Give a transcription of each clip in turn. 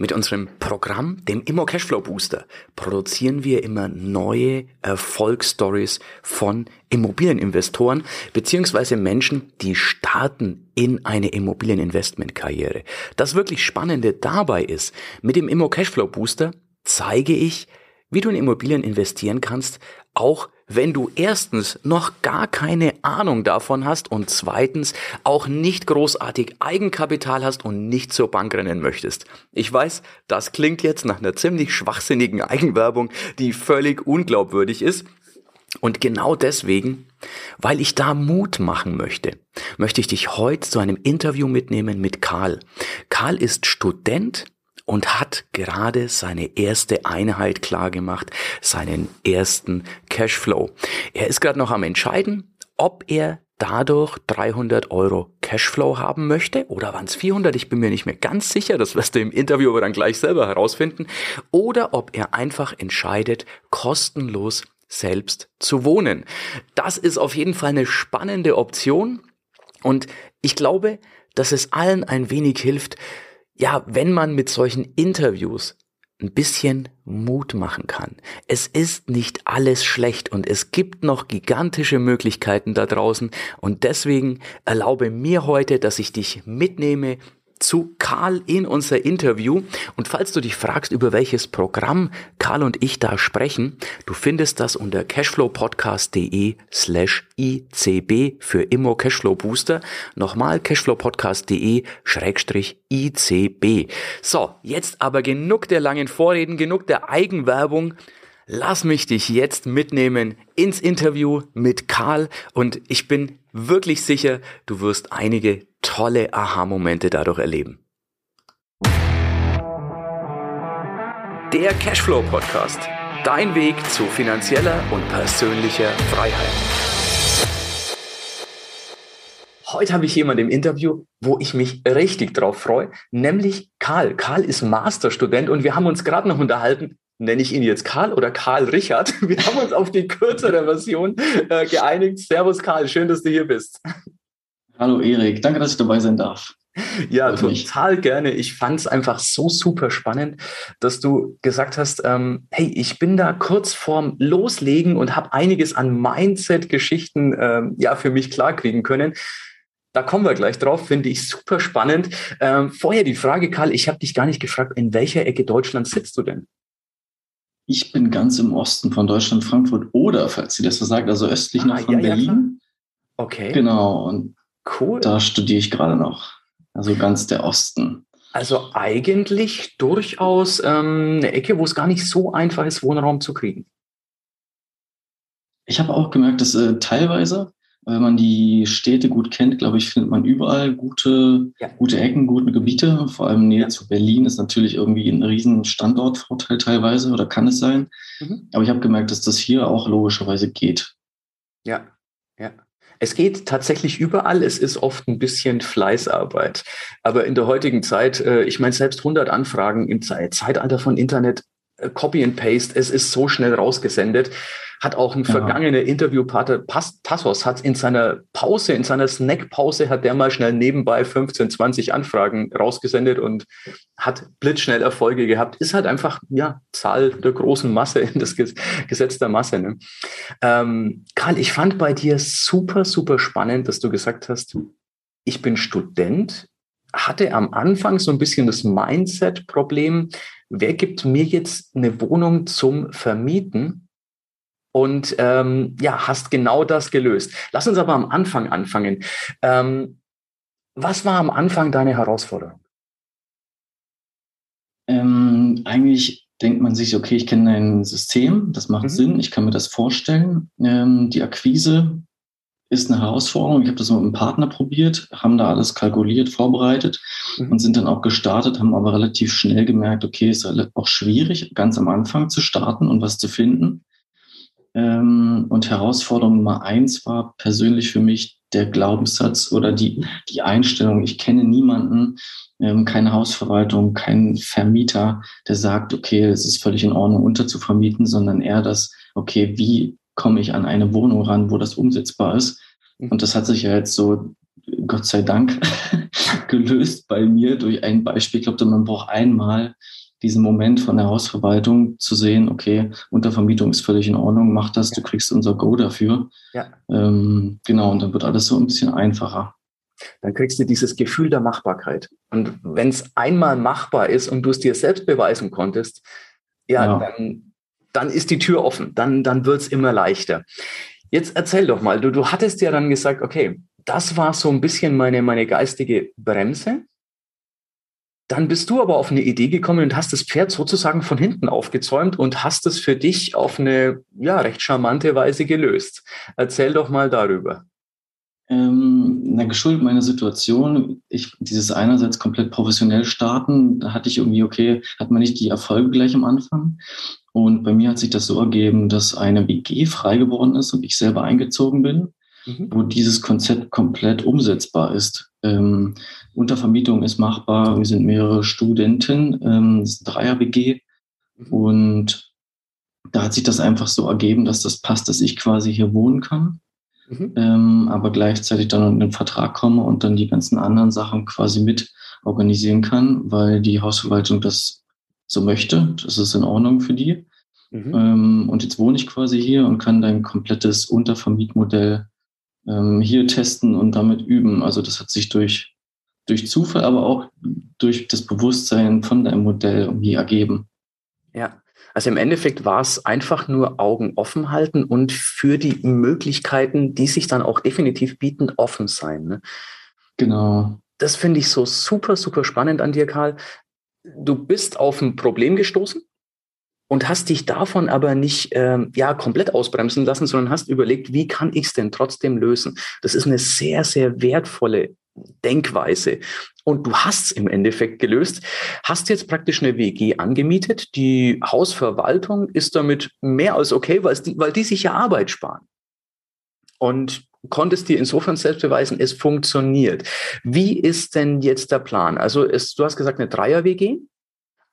Mit unserem Programm, dem Immo Cashflow Booster, produzieren wir immer neue Erfolgsstories von Immobilieninvestoren beziehungsweise Menschen, die starten in eine Immobilieninvestmentkarriere. Das wirklich Spannende dabei ist, mit dem Immo Cashflow Booster zeige ich, wie du in Immobilien investieren kannst, auch wenn du erstens noch gar keine Ahnung davon hast und zweitens auch nicht großartig Eigenkapital hast und nicht zur Bank rennen möchtest. Ich weiß, das klingt jetzt nach einer ziemlich schwachsinnigen Eigenwerbung, die völlig unglaubwürdig ist. Und genau deswegen, weil ich da Mut machen möchte, möchte ich dich heute zu einem Interview mitnehmen mit Karl. Karl ist Student und hat gerade seine erste Einheit klar gemacht, seinen ersten Cashflow. Er ist gerade noch am entscheiden, ob er dadurch 300 Euro Cashflow haben möchte oder waren es 400, ich bin mir nicht mehr ganz sicher, das wirst du im Interview aber dann gleich selber herausfinden, oder ob er einfach entscheidet, kostenlos selbst zu wohnen. Das ist auf jeden Fall eine spannende Option und ich glaube, dass es allen ein wenig hilft, ja, wenn man mit solchen Interviews ein bisschen Mut machen kann. Es ist nicht alles schlecht und es gibt noch gigantische Möglichkeiten da draußen und deswegen erlaube mir heute, dass ich dich mitnehme zu Karl in unser Interview. Und falls du dich fragst, über welches Programm Karl und ich da sprechen, du findest das unter cashflowpodcast.de slash ICB für Immo Cashflow Booster. Nochmal cashflowpodcast.de schrägstrich ICB. So, jetzt aber genug der langen Vorreden, genug der Eigenwerbung. Lass mich dich jetzt mitnehmen ins Interview mit Karl und ich bin wirklich sicher, du wirst einige tolle Aha-Momente dadurch erleben. Der Cashflow Podcast. Dein Weg zu finanzieller und persönlicher Freiheit. Heute habe ich jemanden im Interview, wo ich mich richtig drauf freue, nämlich Karl. Karl ist Masterstudent und wir haben uns gerade noch unterhalten, nenne ich ihn jetzt Karl oder Karl Richard. Wir haben uns auf die kürzere Version äh, geeinigt. Servus Karl, schön, dass du hier bist. Hallo Erik, danke, dass ich dabei sein darf. Ja, total gerne. Ich fand es einfach so super spannend, dass du gesagt hast, ähm, hey, ich bin da kurz vorm Loslegen und habe einiges an Mindset-Geschichten ähm, ja für mich klarkriegen können. Da kommen wir gleich drauf, finde ich super spannend. Ähm, vorher die Frage, Karl, ich habe dich gar nicht gefragt, in welcher Ecke Deutschlands sitzt du denn? Ich bin ganz im Osten von Deutschland, Frankfurt oder, falls sie das so sagt, also östlich ah, noch von ja, Berlin. Ja, okay. Genau, und cool. da studiere ich gerade noch. Also ganz der Osten. Also eigentlich durchaus ähm, eine Ecke, wo es gar nicht so einfach ist, Wohnraum zu kriegen. Ich habe auch gemerkt, dass äh, teilweise wenn man die Städte gut kennt, glaube ich, findet man überall gute, ja. gute Ecken, gute Gebiete. Vor allem näher zu Berlin ist natürlich irgendwie ein riesen Standortvorteil teilweise oder kann es sein. Mhm. Aber ich habe gemerkt, dass das hier auch logischerweise geht. Ja, ja. Es geht tatsächlich überall. Es ist oft ein bisschen Fleißarbeit. Aber in der heutigen Zeit, äh, ich meine, selbst 100 Anfragen im Zeitalter von Internet, Copy and Paste, es ist so schnell rausgesendet hat auch ein ja. vergangener Interviewpartner, Tassos, hat in seiner Pause, in seiner Snackpause, hat der mal schnell nebenbei 15, 20 Anfragen rausgesendet und hat blitzschnell Erfolge gehabt. Ist halt einfach, ja, Zahl der großen Masse, das Gesetz der Masse. Ne? Ähm, Karl, ich fand bei dir super, super spannend, dass du gesagt hast, ich bin Student, hatte am Anfang so ein bisschen das Mindset-Problem, wer gibt mir jetzt eine Wohnung zum Vermieten? und ähm, ja, hast genau das gelöst. Lass uns aber am Anfang anfangen. Ähm, was war am Anfang deine Herausforderung? Ähm, eigentlich denkt man sich, okay, ich kenne ein System, das macht mhm. Sinn, ich kann mir das vorstellen. Ähm, die Akquise ist eine Herausforderung. Ich habe das mit einem Partner probiert, haben da alles kalkuliert, vorbereitet mhm. und sind dann auch gestartet, haben aber relativ schnell gemerkt, okay, es ist auch schwierig, ganz am Anfang zu starten und was zu finden. Ähm, und Herausforderung Nummer eins war persönlich für mich der Glaubenssatz oder die, die Einstellung, ich kenne niemanden, ähm, keine Hausverwaltung, kein Vermieter, der sagt, okay, es ist völlig in Ordnung, unterzuvermieten, sondern eher das, okay, wie komme ich an eine Wohnung ran, wo das umsetzbar ist? Mhm. Und das hat sich ja jetzt so, Gott sei Dank, gelöst bei mir durch ein Beispiel. Ich glaube, man braucht einmal diesen Moment von der Hausverwaltung zu sehen, okay, Untervermietung ist völlig in Ordnung, mach das, ja. du kriegst unser Go dafür. Ja. Ähm, genau, und dann wird alles so ein bisschen einfacher. Dann kriegst du dieses Gefühl der Machbarkeit. Und wenn es einmal machbar ist und du es dir selbst beweisen konntest, ja, ja. Dann, dann ist die Tür offen, dann, dann wird es immer leichter. Jetzt erzähl doch mal, du, du hattest ja dann gesagt, okay, das war so ein bisschen meine, meine geistige Bremse. Dann bist du aber auf eine Idee gekommen und hast das Pferd sozusagen von hinten aufgezäumt und hast es für dich auf eine ja, recht charmante Weise gelöst. Erzähl doch mal darüber. Ähm, na, geschuldet meiner Situation, ich dieses einerseits komplett professionell starten, da hatte ich irgendwie, okay, hat man nicht die Erfolge gleich am Anfang. Und bei mir hat sich das so ergeben, dass eine WG frei geworden ist und ich selber eingezogen bin, mhm. wo dieses Konzept komplett umsetzbar ist. Ähm, Untervermietung ist machbar. Wir sind mehrere Studenten, ähm, das ist ein Dreier-WG. Mhm. Und da hat sich das einfach so ergeben, dass das passt, dass ich quasi hier wohnen kann. Mhm. Ähm, aber gleichzeitig dann in den Vertrag komme und dann die ganzen anderen Sachen quasi mit organisieren kann, weil die Hausverwaltung das so möchte. Das ist in Ordnung für die. Mhm. Ähm, und jetzt wohne ich quasi hier und kann dein komplettes Untervermietmodell ähm, hier testen und damit üben. Also das hat sich durch, durch Zufall, aber auch durch das Bewusstsein von deinem Modell irgendwie ergeben. Ja, also im Endeffekt war es einfach nur Augen offen halten und für die Möglichkeiten, die sich dann auch definitiv bieten, offen sein. Ne? Genau. Das finde ich so super, super spannend an dir, Karl. Du bist auf ein Problem gestoßen und hast dich davon aber nicht ähm, ja komplett ausbremsen lassen, sondern hast überlegt, wie kann ich es denn trotzdem lösen? Das ist eine sehr, sehr wertvolle Denkweise. Und du hast es im Endeffekt gelöst, hast jetzt praktisch eine WG angemietet. Die Hausverwaltung ist damit mehr als okay, weil die, weil die sich ja Arbeit sparen. Und konntest dir insofern selbst beweisen, es funktioniert. Wie ist denn jetzt der Plan? Also es, du hast gesagt, eine Dreier-WG.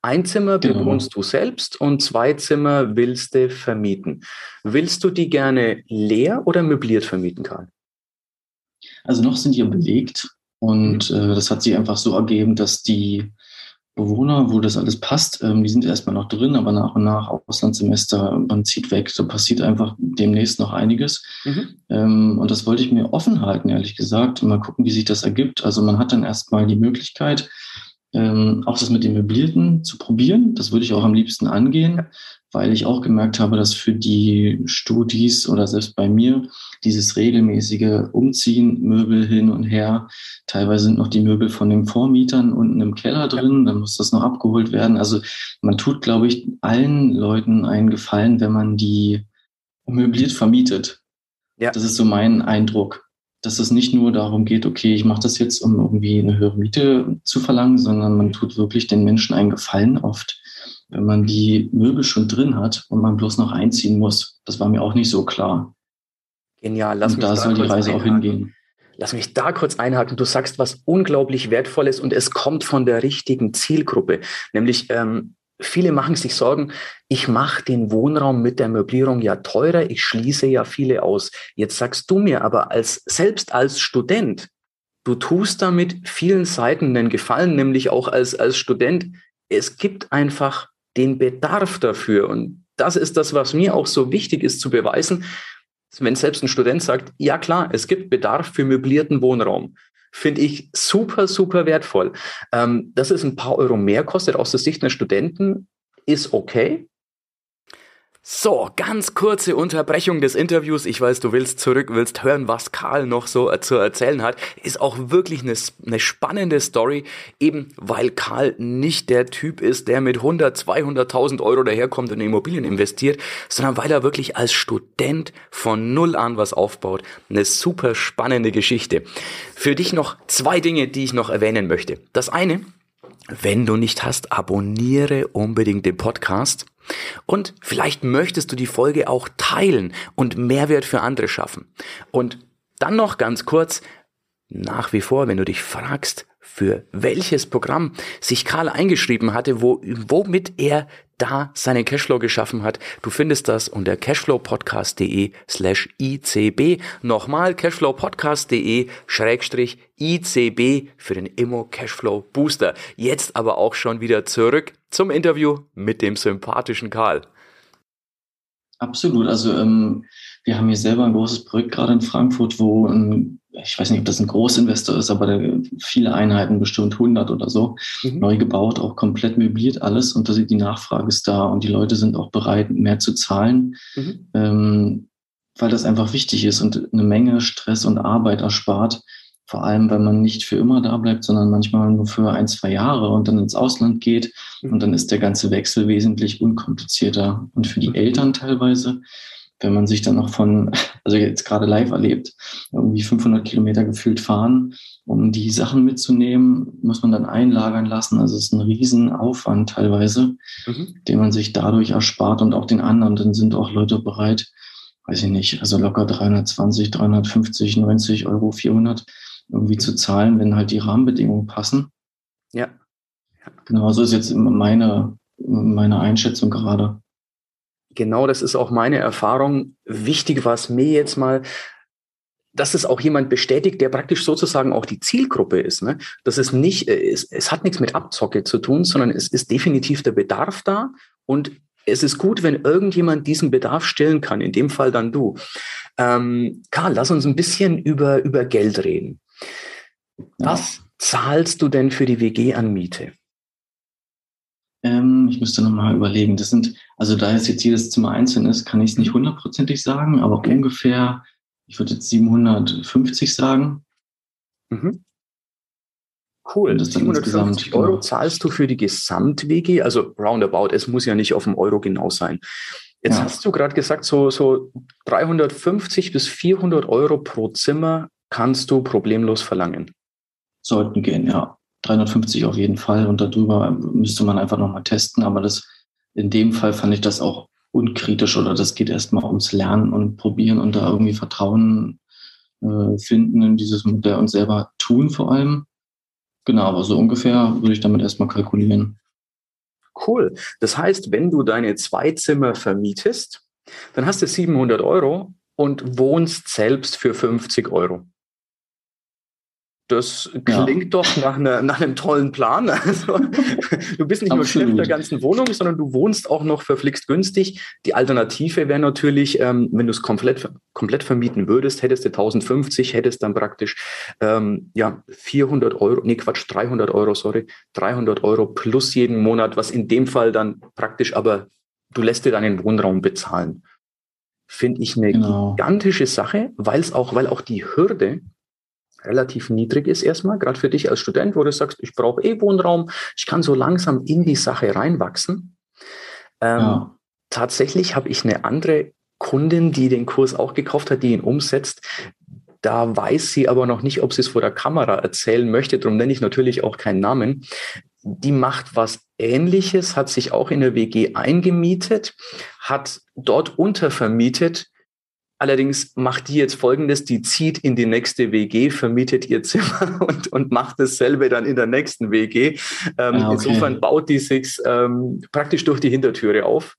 Ein Zimmer genau. bewohnst du selbst und zwei Zimmer willst du vermieten. Willst du die gerne leer oder möbliert vermieten, Karl? Also noch sind die belegt und mhm. äh, das hat sich einfach so ergeben, dass die Bewohner, wo das alles passt, ähm, die sind erstmal noch drin, aber nach und nach Auslandssemester, man zieht weg, da passiert einfach demnächst noch einiges. Mhm. Ähm, und das wollte ich mir offen halten, ehrlich gesagt, und mal gucken, wie sich das ergibt. Also man hat dann erstmal die Möglichkeit, ähm, auch das mit dem Möblierten zu probieren. Das würde ich auch am liebsten angehen, weil ich auch gemerkt habe, dass für die Studis oder selbst bei mir dieses regelmäßige Umziehen, Möbel hin und her, teilweise sind noch die Möbel von den Vormietern unten im Keller drin, dann muss das noch abgeholt werden. Also man tut, glaube ich, allen Leuten einen Gefallen, wenn man die möbliert vermietet. Ja. Das ist so mein Eindruck dass es nicht nur darum geht, okay, ich mache das jetzt, um irgendwie eine höhere Miete zu verlangen, sondern man tut wirklich den Menschen einen Gefallen oft, wenn man die Möbel schon drin hat und man bloß noch einziehen muss. Das war mir auch nicht so klar. Genial, lass und mich da, da soll die Reise einhaken. auch hingehen. Lass mich da kurz einhaken. Du sagst was unglaublich Wertvolles und es kommt von der richtigen Zielgruppe, nämlich ähm, Viele machen sich Sorgen, ich mache den Wohnraum mit der Möblierung ja teurer, ich schließe ja viele aus. Jetzt sagst du mir aber als selbst als Student, du tust damit vielen Seiten einen Gefallen, nämlich auch als, als Student. Es gibt einfach den Bedarf dafür. Und das ist das, was mir auch so wichtig ist zu beweisen. Wenn selbst ein Student sagt, ja klar, es gibt Bedarf für möblierten Wohnraum finde ich super, super wertvoll. Ähm, dass es ein paar Euro mehr kostet aus der Sicht eines Studenten, ist okay. So, ganz kurze Unterbrechung des Interviews. Ich weiß, du willst zurück, willst hören, was Karl noch so zu erzählen hat. Ist auch wirklich eine, eine spannende Story, eben weil Karl nicht der Typ ist, der mit 100, 200.000 Euro daherkommt und in Immobilien investiert, sondern weil er wirklich als Student von Null an was aufbaut. Eine super spannende Geschichte. Für dich noch zwei Dinge, die ich noch erwähnen möchte. Das eine, wenn du nicht hast, abonniere unbedingt den Podcast. Und vielleicht möchtest du die Folge auch teilen und Mehrwert für andere schaffen. Und dann noch ganz kurz, nach wie vor, wenn du dich fragst, für welches Programm sich Karl eingeschrieben hatte, wo, womit er da seinen Cashflow geschaffen hat. Du findest das unter cashflowpodcast.de slash ICB. Nochmal cashflowpodcast.de schrägstrich ICB für den Immo Cashflow Booster. Jetzt aber auch schon wieder zurück zum Interview mit dem sympathischen Karl. Absolut. Also ähm, wir haben hier selber ein großes Projekt gerade in Frankfurt, wo ein, ich weiß nicht, ob das ein Großinvestor ist, aber viele Einheiten, bestimmt 100 oder so, mhm. neu gebaut, auch komplett möbliert alles und da die Nachfrage ist da und die Leute sind auch bereit, mehr zu zahlen, mhm. ähm, weil das einfach wichtig ist und eine Menge Stress und Arbeit erspart. Vor allem, wenn man nicht für immer da bleibt, sondern manchmal nur für ein, zwei Jahre und dann ins Ausland geht. Mhm. Und dann ist der ganze Wechsel wesentlich unkomplizierter. Und für die mhm. Eltern teilweise, wenn man sich dann noch von, also jetzt gerade live erlebt, irgendwie 500 Kilometer gefühlt fahren, um die Sachen mitzunehmen, muss man dann einlagern lassen. Also es ist ein Riesenaufwand teilweise, mhm. den man sich dadurch erspart und auch den anderen. Dann sind auch Leute bereit, weiß ich nicht, also locker 320, 350, 90 Euro, 400 irgendwie zu zahlen, wenn halt die Rahmenbedingungen passen. Ja. Genau, so ist jetzt meine, meine Einschätzung gerade. Genau, das ist auch meine Erfahrung. Wichtig war es mir jetzt mal, dass es auch jemand bestätigt, der praktisch sozusagen auch die Zielgruppe ist. Ne? Das ist nicht, es, es hat nichts mit Abzocke zu tun, sondern es ist definitiv der Bedarf da und es ist gut, wenn irgendjemand diesen Bedarf stillen kann, in dem Fall dann du. Ähm, Karl, lass uns ein bisschen über, über Geld reden. Was zahlst du denn für die WG an Miete? Ähm, ich müsste nochmal überlegen. Das sind, also da es jetzt jedes Zimmer einzeln ist, kann ich es nicht hundertprozentig sagen, aber okay. ungefähr, ich würde jetzt 750 sagen. Mhm. Cool. Das 750 Euro genau. zahlst du für die Gesamt-WG, also roundabout, es muss ja nicht auf dem Euro genau sein. Jetzt ja. hast du gerade gesagt, so, so 350 bis 400 Euro pro Zimmer kannst du problemlos verlangen. Sollten gehen, ja. 350 auf jeden Fall und darüber müsste man einfach nochmal testen, aber das in dem Fall fand ich das auch unkritisch oder das geht erstmal ums Lernen und Probieren und da irgendwie Vertrauen äh, finden in dieses Modell und selber tun vor allem. Genau, aber so ungefähr würde ich damit erstmal kalkulieren. Cool. Das heißt, wenn du deine zwei Zimmer vermietest, dann hast du 700 Euro und wohnst selbst für 50 Euro. Das klingt ja. doch nach, einer, nach einem tollen Plan. Also, du bist nicht nur Chef der ganzen Wohnung, sondern du wohnst auch noch verflixt günstig. Die Alternative wäre natürlich, ähm, wenn du es komplett, komplett vermieten würdest, hättest du 1050, hättest dann praktisch ähm, ja, 400 Euro, nee Quatsch, 300 Euro, sorry, 300 Euro plus jeden Monat, was in dem Fall dann praktisch aber, du lässt dir deinen Wohnraum bezahlen. Finde ich eine genau. gigantische Sache, weil es auch, weil auch die Hürde relativ niedrig ist erstmal, gerade für dich als Student, wo du sagst, ich brauche eh Wohnraum, ich kann so langsam in die Sache reinwachsen. Ähm, ja. Tatsächlich habe ich eine andere Kundin, die den Kurs auch gekauft hat, die ihn umsetzt. Da weiß sie aber noch nicht, ob sie es vor der Kamera erzählen möchte. Darum nenne ich natürlich auch keinen Namen. Die macht was Ähnliches, hat sich auch in der WG eingemietet, hat dort untervermietet Allerdings macht die jetzt Folgendes, die zieht in die nächste WG, vermietet ihr Zimmer und, und macht dasselbe dann in der nächsten WG. Ähm, ah, okay. Insofern baut die sich ähm, praktisch durch die Hintertüre auf,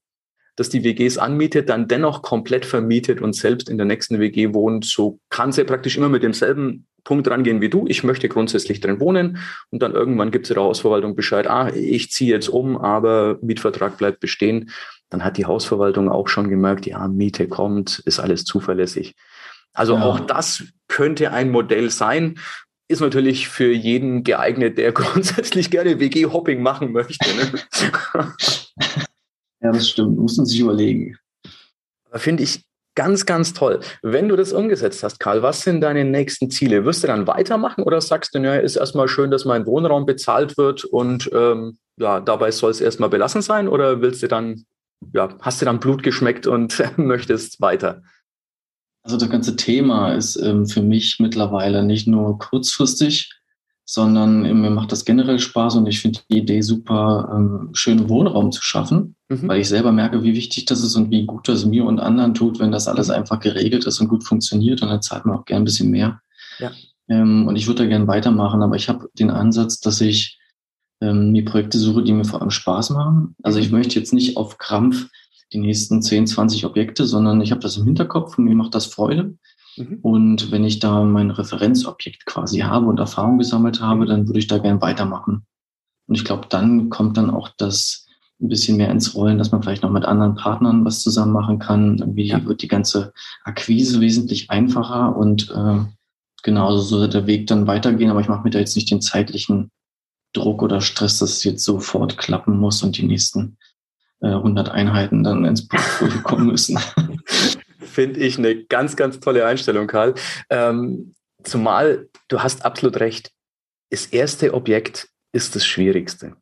dass die WGs anmietet, dann dennoch komplett vermietet und selbst in der nächsten WG wohnt. So kann sie praktisch immer mit demselben Punkt rangehen wie du. Ich möchte grundsätzlich drin wohnen und dann irgendwann gibt es der Hausverwaltung Bescheid, ah, ich ziehe jetzt um, aber Mietvertrag bleibt bestehen dann hat die Hausverwaltung auch schon gemerkt, ja, Miete kommt, ist alles zuverlässig. Also ja. auch das könnte ein Modell sein. Ist natürlich für jeden geeignet, der grundsätzlich gerne WG-Hopping machen möchte. Ne? ja, das stimmt. Muss man sich überlegen. Finde ich ganz, ganz toll. Wenn du das umgesetzt hast, Karl, was sind deine nächsten Ziele? Wirst du dann weitermachen oder sagst du, naja, ist erstmal schön, dass mein Wohnraum bezahlt wird und ähm, ja, dabei soll es erstmal belassen sein oder willst du dann ja, hast du dann Blut geschmeckt und möchtest weiter? Also das ganze Thema ist ähm, für mich mittlerweile nicht nur kurzfristig, sondern äh, mir macht das generell Spaß und ich finde die Idee super, ähm, schönen Wohnraum zu schaffen, mhm. weil ich selber merke, wie wichtig das ist und wie gut das mir und anderen tut, wenn das alles einfach geregelt ist und gut funktioniert und dann zahlt man auch gern ein bisschen mehr. Ja. Ähm, und ich würde da gerne weitermachen, aber ich habe den Ansatz, dass ich ähm, die Projekte suche, die mir vor allem Spaß machen. Also ich möchte jetzt nicht auf Krampf die nächsten 10, 20 Objekte, sondern ich habe das im Hinterkopf und mir macht das Freude. Mhm. Und wenn ich da mein Referenzobjekt quasi habe und Erfahrung gesammelt habe, dann würde ich da gerne weitermachen. Und ich glaube, dann kommt dann auch das ein bisschen mehr ins Rollen, dass man vielleicht noch mit anderen Partnern was zusammen machen kann. Irgendwie ja. wird die ganze Akquise wesentlich einfacher und äh, genauso soll der Weg dann weitergehen. Aber ich mache mir da jetzt nicht den zeitlichen Druck oder Stress, dass es jetzt sofort klappen muss und die nächsten äh, 100 Einheiten dann ins Portfolio kommen müssen. Finde ich eine ganz, ganz tolle Einstellung, Karl. Ähm, zumal du hast absolut recht. Das erste Objekt ist das Schwierigste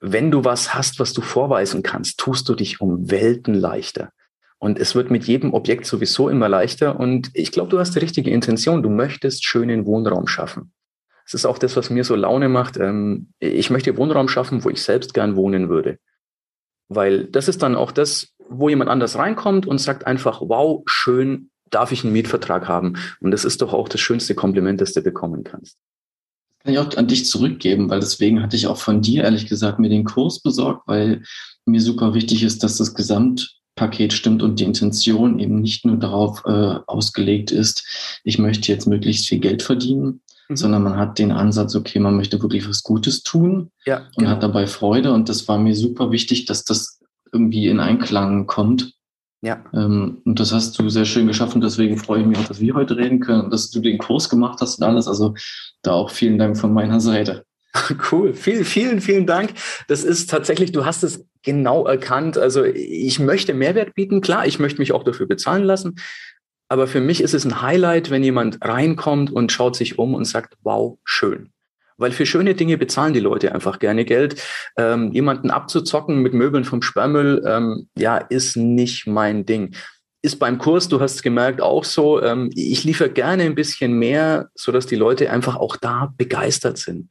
wenn du was hast, was du vorweisen kannst, tust du dich um Welten leichter. Und es wird mit jedem Objekt sowieso immer leichter. Und ich glaube, du hast die richtige Intention. Du möchtest schönen Wohnraum schaffen. Das ist auch das, was mir so Laune macht. Ähm, ich möchte Wohnraum schaffen, wo ich selbst gern wohnen würde. Weil das ist dann auch das, wo jemand anders reinkommt und sagt einfach, wow, schön, darf ich einen Mietvertrag haben. Und das ist doch auch das schönste Kompliment, das du bekommen kannst. Kann ich auch an dich zurückgeben, weil deswegen hatte ich auch von dir ehrlich gesagt mir den Kurs besorgt, weil mir super wichtig ist, dass das Gesamtpaket stimmt und die Intention eben nicht nur darauf äh, ausgelegt ist, ich möchte jetzt möglichst viel Geld verdienen, mhm. sondern man hat den Ansatz, okay, man möchte wirklich was Gutes tun ja, und genau. hat dabei Freude. Und das war mir super wichtig, dass das irgendwie in Einklang kommt. Ja. Ähm, und das hast du sehr schön geschaffen. Deswegen freue ich mich auch, dass wir heute reden können, dass du den Kurs gemacht hast und alles. Also da auch vielen Dank von meiner Seite. Cool, vielen, vielen, vielen Dank. Das ist tatsächlich, du hast es genau erkannt. Also ich möchte Mehrwert bieten, klar, ich möchte mich auch dafür bezahlen lassen. Aber für mich ist es ein Highlight, wenn jemand reinkommt und schaut sich um und sagt, wow, schön. Weil für schöne Dinge bezahlen die Leute einfach gerne Geld. Ähm, jemanden abzuzocken mit Möbeln vom Sperrmüll, ähm, ja, ist nicht mein Ding. Ist beim Kurs, du hast es gemerkt, auch so. Ähm, ich liefere gerne ein bisschen mehr, sodass die Leute einfach auch da begeistert sind.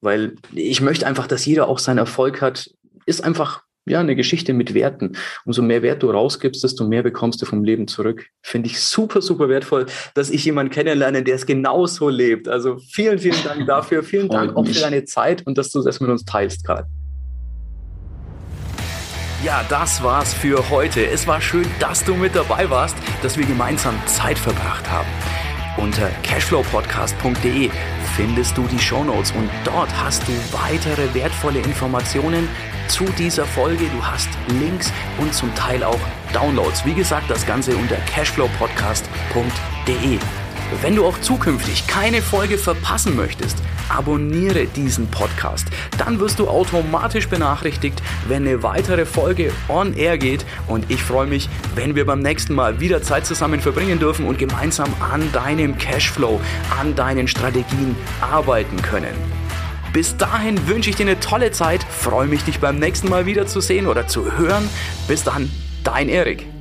Weil ich möchte einfach, dass jeder auch seinen Erfolg hat. Ist einfach ja, eine Geschichte mit Werten. Umso mehr Wert du rausgibst, desto mehr bekommst du vom Leben zurück. Finde ich super, super wertvoll, dass ich jemanden kennenlerne, der es genauso lebt. Also vielen, vielen Dank dafür. Vielen Dank auch für deine Zeit und dass du das mit uns teilst, Karl. Ja, das war's für heute. Es war schön, dass du mit dabei warst, dass wir gemeinsam Zeit verbracht haben. Unter cashflowpodcast.de findest du die Shownotes und dort hast du weitere wertvolle Informationen zu dieser Folge. Du hast Links und zum Teil auch Downloads. Wie gesagt, das Ganze unter cashflowpodcast.de. Wenn du auch zukünftig keine Folge verpassen möchtest, abonniere diesen Podcast. Dann wirst du automatisch benachrichtigt, wenn eine weitere Folge on air geht. Und ich freue mich, wenn wir beim nächsten Mal wieder Zeit zusammen verbringen dürfen und gemeinsam an deinem Cashflow, an deinen Strategien arbeiten können. Bis dahin wünsche ich dir eine tolle Zeit, freue mich, dich beim nächsten Mal wieder zu sehen oder zu hören. Bis dann, dein Erik.